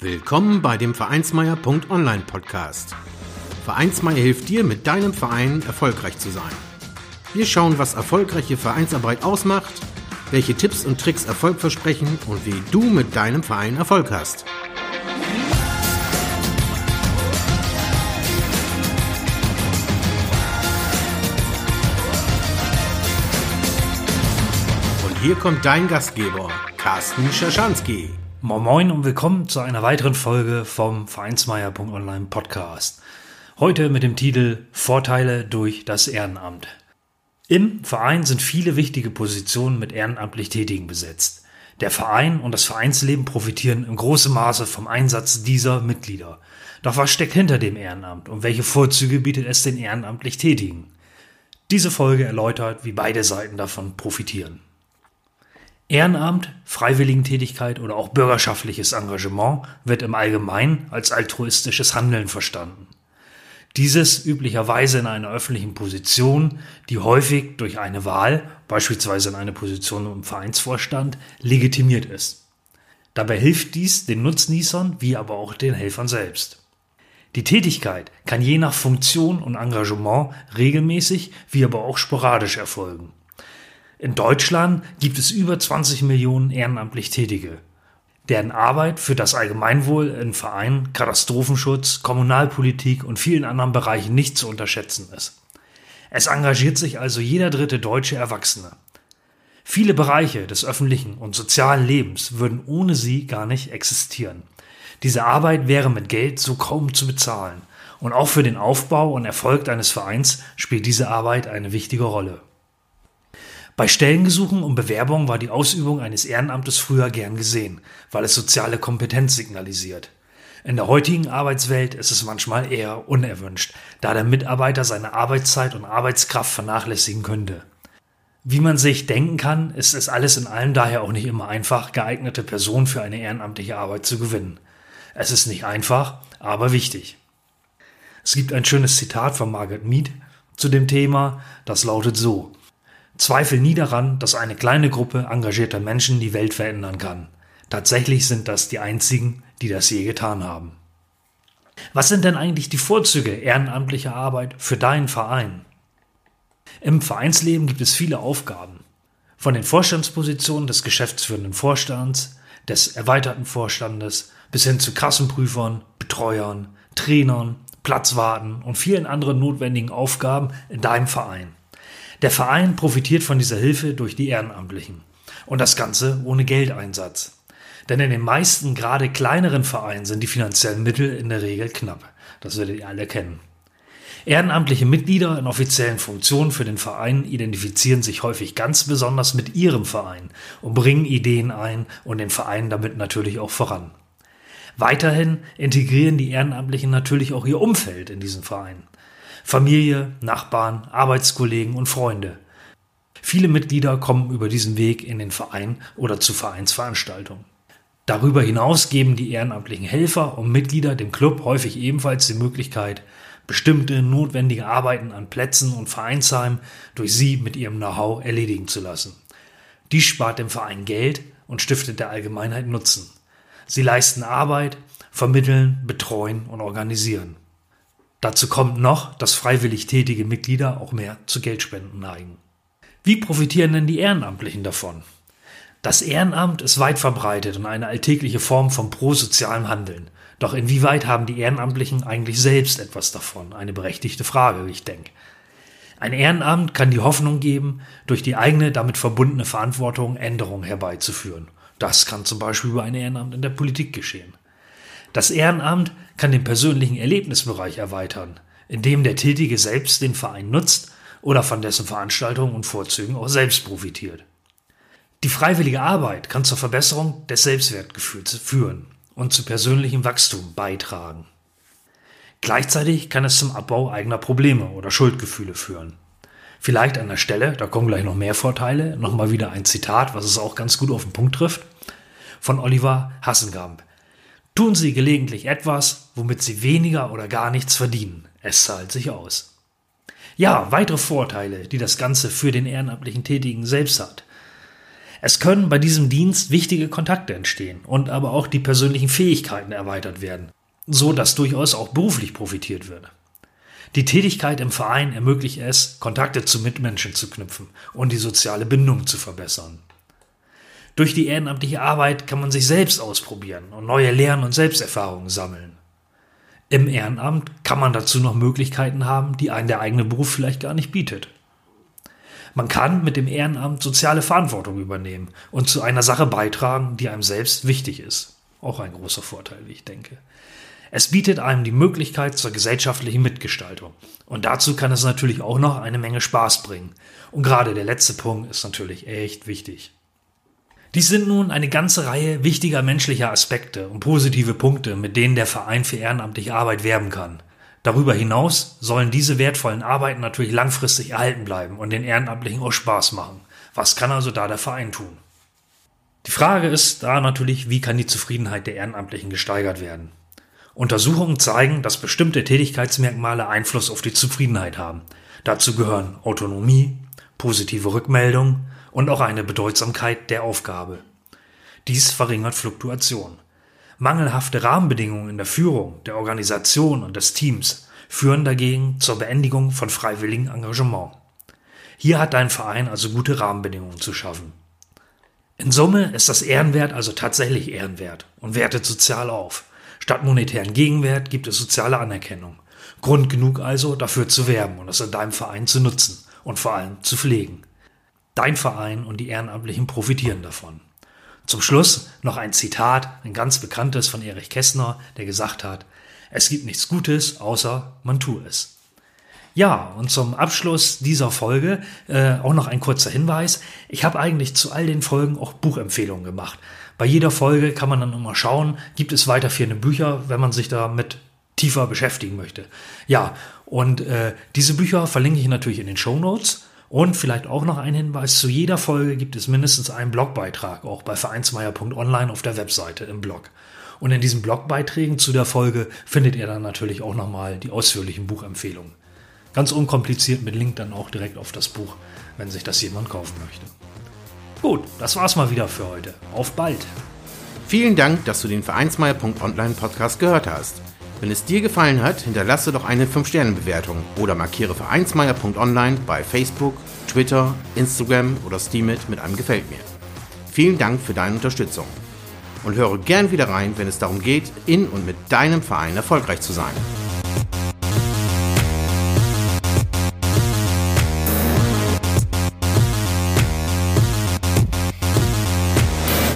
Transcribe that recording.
Willkommen bei dem Vereinsmeier.online Podcast. Vereinsmeier hilft dir, mit deinem Verein erfolgreich zu sein. Wir schauen, was erfolgreiche Vereinsarbeit ausmacht, welche Tipps und Tricks Erfolg versprechen und wie du mit deinem Verein Erfolg hast. Und hier kommt dein Gastgeber, Carsten Schaschanski. Moin Moin und willkommen zu einer weiteren Folge vom Vereinsmeier.online Podcast. Heute mit dem Titel Vorteile durch das Ehrenamt. Im Verein sind viele wichtige Positionen mit ehrenamtlich Tätigen besetzt. Der Verein und das Vereinsleben profitieren in großem Maße vom Einsatz dieser Mitglieder. Doch was steckt hinter dem Ehrenamt und welche Vorzüge bietet es den ehrenamtlich Tätigen? Diese Folge erläutert, wie beide Seiten davon profitieren. Ehrenamt, Freiwilligentätigkeit oder auch bürgerschaftliches Engagement wird im Allgemeinen als altruistisches Handeln verstanden. Dieses üblicherweise in einer öffentlichen Position, die häufig durch eine Wahl, beispielsweise in eine Position im Vereinsvorstand, legitimiert ist. Dabei hilft dies den Nutznießern wie aber auch den Helfern selbst. Die Tätigkeit kann je nach Funktion und Engagement regelmäßig wie aber auch sporadisch erfolgen. In Deutschland gibt es über 20 Millionen ehrenamtlich Tätige, deren Arbeit für das Allgemeinwohl in Vereinen, Katastrophenschutz, Kommunalpolitik und vielen anderen Bereichen nicht zu unterschätzen ist. Es engagiert sich also jeder dritte deutsche Erwachsene. Viele Bereiche des öffentlichen und sozialen Lebens würden ohne sie gar nicht existieren. Diese Arbeit wäre mit Geld so kaum zu bezahlen. Und auch für den Aufbau und Erfolg eines Vereins spielt diese Arbeit eine wichtige Rolle. Bei Stellengesuchen und Bewerbungen war die Ausübung eines Ehrenamtes früher gern gesehen, weil es soziale Kompetenz signalisiert. In der heutigen Arbeitswelt ist es manchmal eher unerwünscht, da der Mitarbeiter seine Arbeitszeit und Arbeitskraft vernachlässigen könnte. Wie man sich denken kann, ist es alles in allem daher auch nicht immer einfach, geeignete Personen für eine ehrenamtliche Arbeit zu gewinnen. Es ist nicht einfach, aber wichtig. Es gibt ein schönes Zitat von Margaret Mead zu dem Thema, das lautet so Zweifel nie daran, dass eine kleine Gruppe engagierter Menschen die Welt verändern kann. Tatsächlich sind das die einzigen, die das je getan haben. Was sind denn eigentlich die Vorzüge ehrenamtlicher Arbeit für deinen Verein? Im Vereinsleben gibt es viele Aufgaben. Von den Vorstandspositionen des geschäftsführenden Vorstands, des erweiterten Vorstandes bis hin zu Kassenprüfern, Betreuern, Trainern, Platzwarten und vielen anderen notwendigen Aufgaben in deinem Verein. Der Verein profitiert von dieser Hilfe durch die Ehrenamtlichen. Und das Ganze ohne Geldeinsatz. Denn in den meisten, gerade kleineren Vereinen sind die finanziellen Mittel in der Regel knapp. Das werdet ihr alle kennen. Ehrenamtliche Mitglieder in offiziellen Funktionen für den Verein identifizieren sich häufig ganz besonders mit ihrem Verein und bringen Ideen ein und den Verein damit natürlich auch voran. Weiterhin integrieren die Ehrenamtlichen natürlich auch ihr Umfeld in diesen Verein. Familie, Nachbarn, Arbeitskollegen und Freunde. Viele Mitglieder kommen über diesen Weg in den Verein oder zu Vereinsveranstaltungen. Darüber hinaus geben die ehrenamtlichen Helfer und Mitglieder dem Club häufig ebenfalls die Möglichkeit, bestimmte notwendige Arbeiten an Plätzen und Vereinsheimen durch sie mit ihrem Know-how erledigen zu lassen. Dies spart dem Verein Geld und stiftet der Allgemeinheit Nutzen. Sie leisten Arbeit, vermitteln, betreuen und organisieren. Dazu kommt noch, dass freiwillig tätige Mitglieder auch mehr zu Geldspenden neigen. Wie profitieren denn die Ehrenamtlichen davon? Das Ehrenamt ist weit verbreitet und eine alltägliche Form von prosozialem Handeln. Doch inwieweit haben die Ehrenamtlichen eigentlich selbst etwas davon? Eine berechtigte Frage, wie ich denke. Ein Ehrenamt kann die Hoffnung geben, durch die eigene damit verbundene Verantwortung Änderungen herbeizuführen. Das kann zum Beispiel über ein Ehrenamt in der Politik geschehen. Das Ehrenamt kann den persönlichen Erlebnisbereich erweitern, indem der Tätige selbst den Verein nutzt oder von dessen Veranstaltungen und Vorzügen auch selbst profitiert. Die freiwillige Arbeit kann zur Verbesserung des Selbstwertgefühls führen und zu persönlichem Wachstum beitragen. Gleichzeitig kann es zum Abbau eigener Probleme oder Schuldgefühle führen. Vielleicht an der Stelle, da kommen gleich noch mehr Vorteile, nochmal wieder ein Zitat, was es auch ganz gut auf den Punkt trifft, von Oliver Hassengamp. Tun Sie gelegentlich etwas, womit Sie weniger oder gar nichts verdienen. Es zahlt sich aus. Ja, weitere Vorteile, die das Ganze für den ehrenamtlichen Tätigen selbst hat. Es können bei diesem Dienst wichtige Kontakte entstehen und aber auch die persönlichen Fähigkeiten erweitert werden, so dass durchaus auch beruflich profitiert wird. Die Tätigkeit im Verein ermöglicht es, Kontakte zu Mitmenschen zu knüpfen und die soziale Bindung zu verbessern. Durch die ehrenamtliche Arbeit kann man sich selbst ausprobieren und neue Lern- und Selbsterfahrungen sammeln. Im Ehrenamt kann man dazu noch Möglichkeiten haben, die einen der eigene Beruf vielleicht gar nicht bietet. Man kann mit dem Ehrenamt soziale Verantwortung übernehmen und zu einer Sache beitragen, die einem selbst wichtig ist. Auch ein großer Vorteil, wie ich denke. Es bietet einem die Möglichkeit zur gesellschaftlichen Mitgestaltung. Und dazu kann es natürlich auch noch eine Menge Spaß bringen. Und gerade der letzte Punkt ist natürlich echt wichtig. Dies sind nun eine ganze Reihe wichtiger menschlicher Aspekte und positive Punkte, mit denen der Verein für ehrenamtliche Arbeit werben kann. Darüber hinaus sollen diese wertvollen Arbeiten natürlich langfristig erhalten bleiben und den Ehrenamtlichen auch Spaß machen. Was kann also da der Verein tun? Die Frage ist da natürlich, wie kann die Zufriedenheit der Ehrenamtlichen gesteigert werden? Untersuchungen zeigen, dass bestimmte Tätigkeitsmerkmale Einfluss auf die Zufriedenheit haben. Dazu gehören Autonomie, positive Rückmeldung, und auch eine Bedeutsamkeit der Aufgabe. Dies verringert Fluktuation. Mangelhafte Rahmenbedingungen in der Führung, der Organisation und des Teams führen dagegen zur Beendigung von freiwilligem Engagement. Hier hat dein Verein also gute Rahmenbedingungen zu schaffen. In Summe ist das Ehrenwert also tatsächlich Ehrenwert und wertet sozial auf. Statt monetären Gegenwert gibt es soziale Anerkennung. Grund genug also, dafür zu werben und es in deinem Verein zu nutzen und vor allem zu pflegen. Dein Verein und die Ehrenamtlichen profitieren davon. Zum Schluss noch ein Zitat, ein ganz bekanntes von Erich Kästner, der gesagt hat, es gibt nichts Gutes, außer man tue es. Ja, und zum Abschluss dieser Folge äh, auch noch ein kurzer Hinweis. Ich habe eigentlich zu all den Folgen auch Buchempfehlungen gemacht. Bei jeder Folge kann man dann immer schauen, gibt es weiterführende Bücher, wenn man sich damit tiefer beschäftigen möchte. Ja, und äh, diese Bücher verlinke ich natürlich in den Show Notes. Und vielleicht auch noch ein Hinweis, zu jeder Folge gibt es mindestens einen Blogbeitrag, auch bei vereinsmeier.online auf der Webseite im Blog. Und in diesen Blogbeiträgen zu der Folge findet ihr dann natürlich auch nochmal die ausführlichen Buchempfehlungen. Ganz unkompliziert mit Link dann auch direkt auf das Buch, wenn sich das jemand kaufen möchte. Gut, das war's mal wieder für heute. Auf bald! Vielen Dank, dass du den Vereinsmeier.online Podcast gehört hast. Wenn es dir gefallen hat, hinterlasse doch eine 5-Sterne-Bewertung oder markiere vereinsmeier.online bei Facebook, Twitter, Instagram oder Steamit mit einem Gefällt mir. Vielen Dank für deine Unterstützung und höre gern wieder rein, wenn es darum geht, in und mit deinem Verein erfolgreich zu sein.